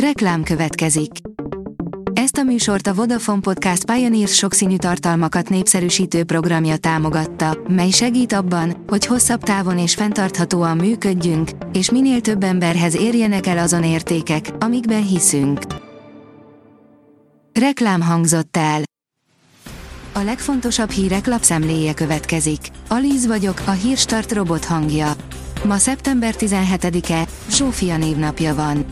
Reklám következik. Ezt a műsort a Vodafone Podcast Pioneers sokszínű tartalmakat népszerűsítő programja támogatta, mely segít abban, hogy hosszabb távon és fenntarthatóan működjünk, és minél több emberhez érjenek el azon értékek, amikben hiszünk. Reklám hangzott el. A legfontosabb hírek lapszemléje következik. Alíz vagyok, a hírstart robot hangja. Ma szeptember 17-e, Zsófia névnapja van.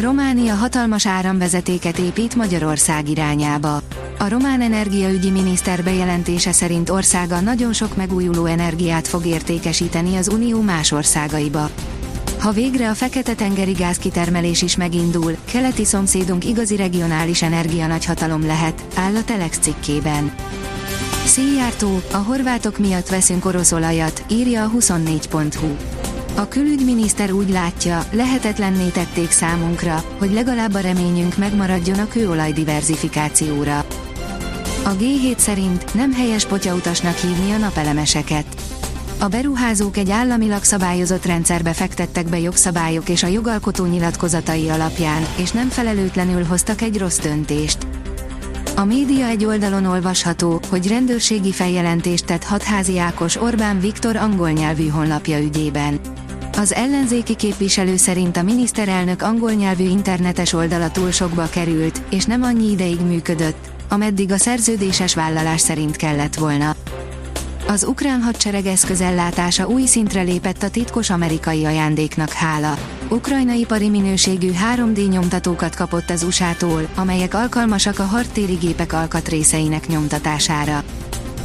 Románia hatalmas áramvezetéket épít Magyarország irányába. A román energiaügyi miniszter bejelentése szerint országa nagyon sok megújuló energiát fog értékesíteni az Unió más országaiba. Ha végre a Fekete-tengeri gázkitermelés is megindul, keleti szomszédunk igazi regionális energia nagyhatalom lehet, áll a Telex cikkében. Széjjártó, a horvátok miatt veszünk orosz olajat, írja a 24.hu. A külügyminiszter úgy látja, lehetetlenné tették számunkra, hogy legalább a reményünk megmaradjon a kőolaj diversifikációra. A G7 szerint nem helyes potyautasnak hívni a napelemeseket. A beruházók egy államilag szabályozott rendszerbe fektettek be jogszabályok és a jogalkotó nyilatkozatai alapján, és nem felelőtlenül hoztak egy rossz döntést. A média egy oldalon olvasható, hogy rendőrségi feljelentést tett hatházi Ákos Orbán Viktor angol nyelvű honlapja ügyében. Az ellenzéki képviselő szerint a miniszterelnök angol nyelvű internetes oldala túl sokba került, és nem annyi ideig működött, ameddig a szerződéses vállalás szerint kellett volna. Az ukrán hadsereg eszközellátása új szintre lépett a titkos amerikai ajándéknak hála. Ukrajnai ipari minőségű 3D nyomtatókat kapott az USA-tól, amelyek alkalmasak a hartéri gépek alkatrészeinek nyomtatására.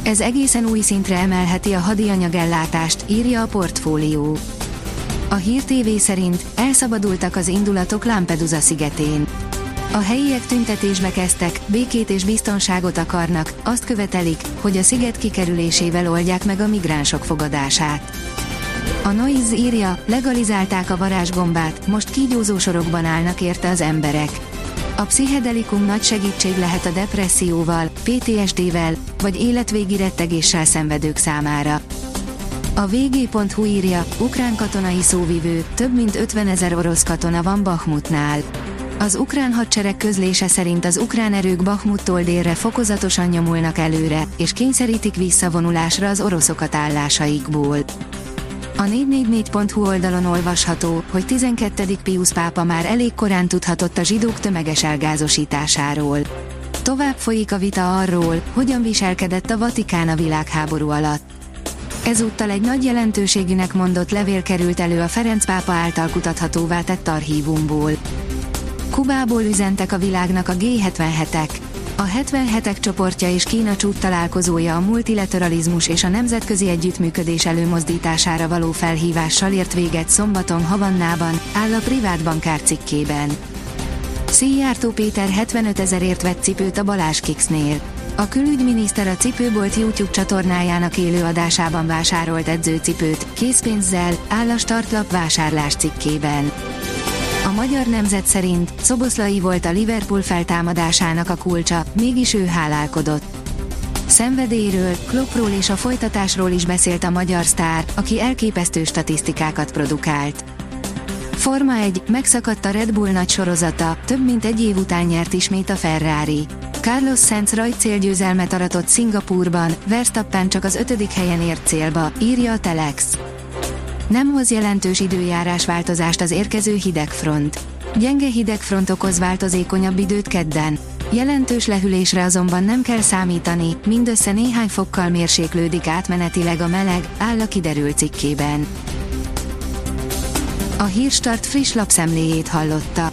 Ez egészen új szintre emelheti a hadianyagellátást, írja a portfólió. A Hír TV szerint elszabadultak az indulatok Lampedusa szigetén. A helyiek tüntetésbe kezdtek, békét és biztonságot akarnak, azt követelik, hogy a sziget kikerülésével oldják meg a migránsok fogadását. A Noise írja, legalizálták a varázsgombát, most kígyózó sorokban állnak érte az emberek. A pszichedelikum nagy segítség lehet a depresszióval, PTSD-vel, vagy életvégi rettegéssel szenvedők számára. A vg.hu írja, ukrán katonai szóvivő, több mint 50 ezer orosz katona van Bahmutnál. Az ukrán hadsereg közlése szerint az ukrán erők Bahmuttól délre fokozatosan nyomulnak előre, és kényszerítik visszavonulásra az oroszokat állásaikból. A 444.hu oldalon olvasható, hogy 12. Pius pápa már elég korán tudhatott a zsidók tömeges elgázosításáról. Tovább folyik a vita arról, hogyan viselkedett a Vatikán a világháború alatt. Ezúttal egy nagy jelentőségűnek mondott levél került elő a Ferenc pápa által kutathatóvá tett archívumból. Kubából üzentek a világnak a G77-ek. A 77-ek csoportja és Kína csúcs találkozója a multilateralizmus és a nemzetközi együttműködés előmozdítására való felhívással ért véget szombaton Havannában, áll a privát bankár cikkében. Szijjártó Péter 75 ezerért vett cipőt a Balázs Kixnél. A külügyminiszter a Cipőbolt YouTube csatornájának élő adásában vásárolt edzőcipőt, készpénzzel, áll a startlap vásárlás cikkében. A magyar nemzet szerint Szoboszlai volt a Liverpool feltámadásának a kulcsa, mégis ő hálálkodott. Szenvedélyről, klopról és a folytatásról is beszélt a magyar sztár, aki elképesztő statisztikákat produkált. Forma 1, megszakadt a Red Bull nagy sorozata, több mint egy év után nyert ismét a Ferrari. Carlos Sainz rajt célgyőzelmet aratott Szingapurban, Verstappen csak az ötödik helyen ért célba, írja a Telex. Nem hoz jelentős időjárás változást az érkező hidegfront. Gyenge hidegfront okoz változékonyabb időt kedden. Jelentős lehűlésre azonban nem kell számítani, mindössze néhány fokkal mérséklődik átmenetileg a meleg, áll a kiderült cikkében. A Hírstart friss lapszemléjét hallotta.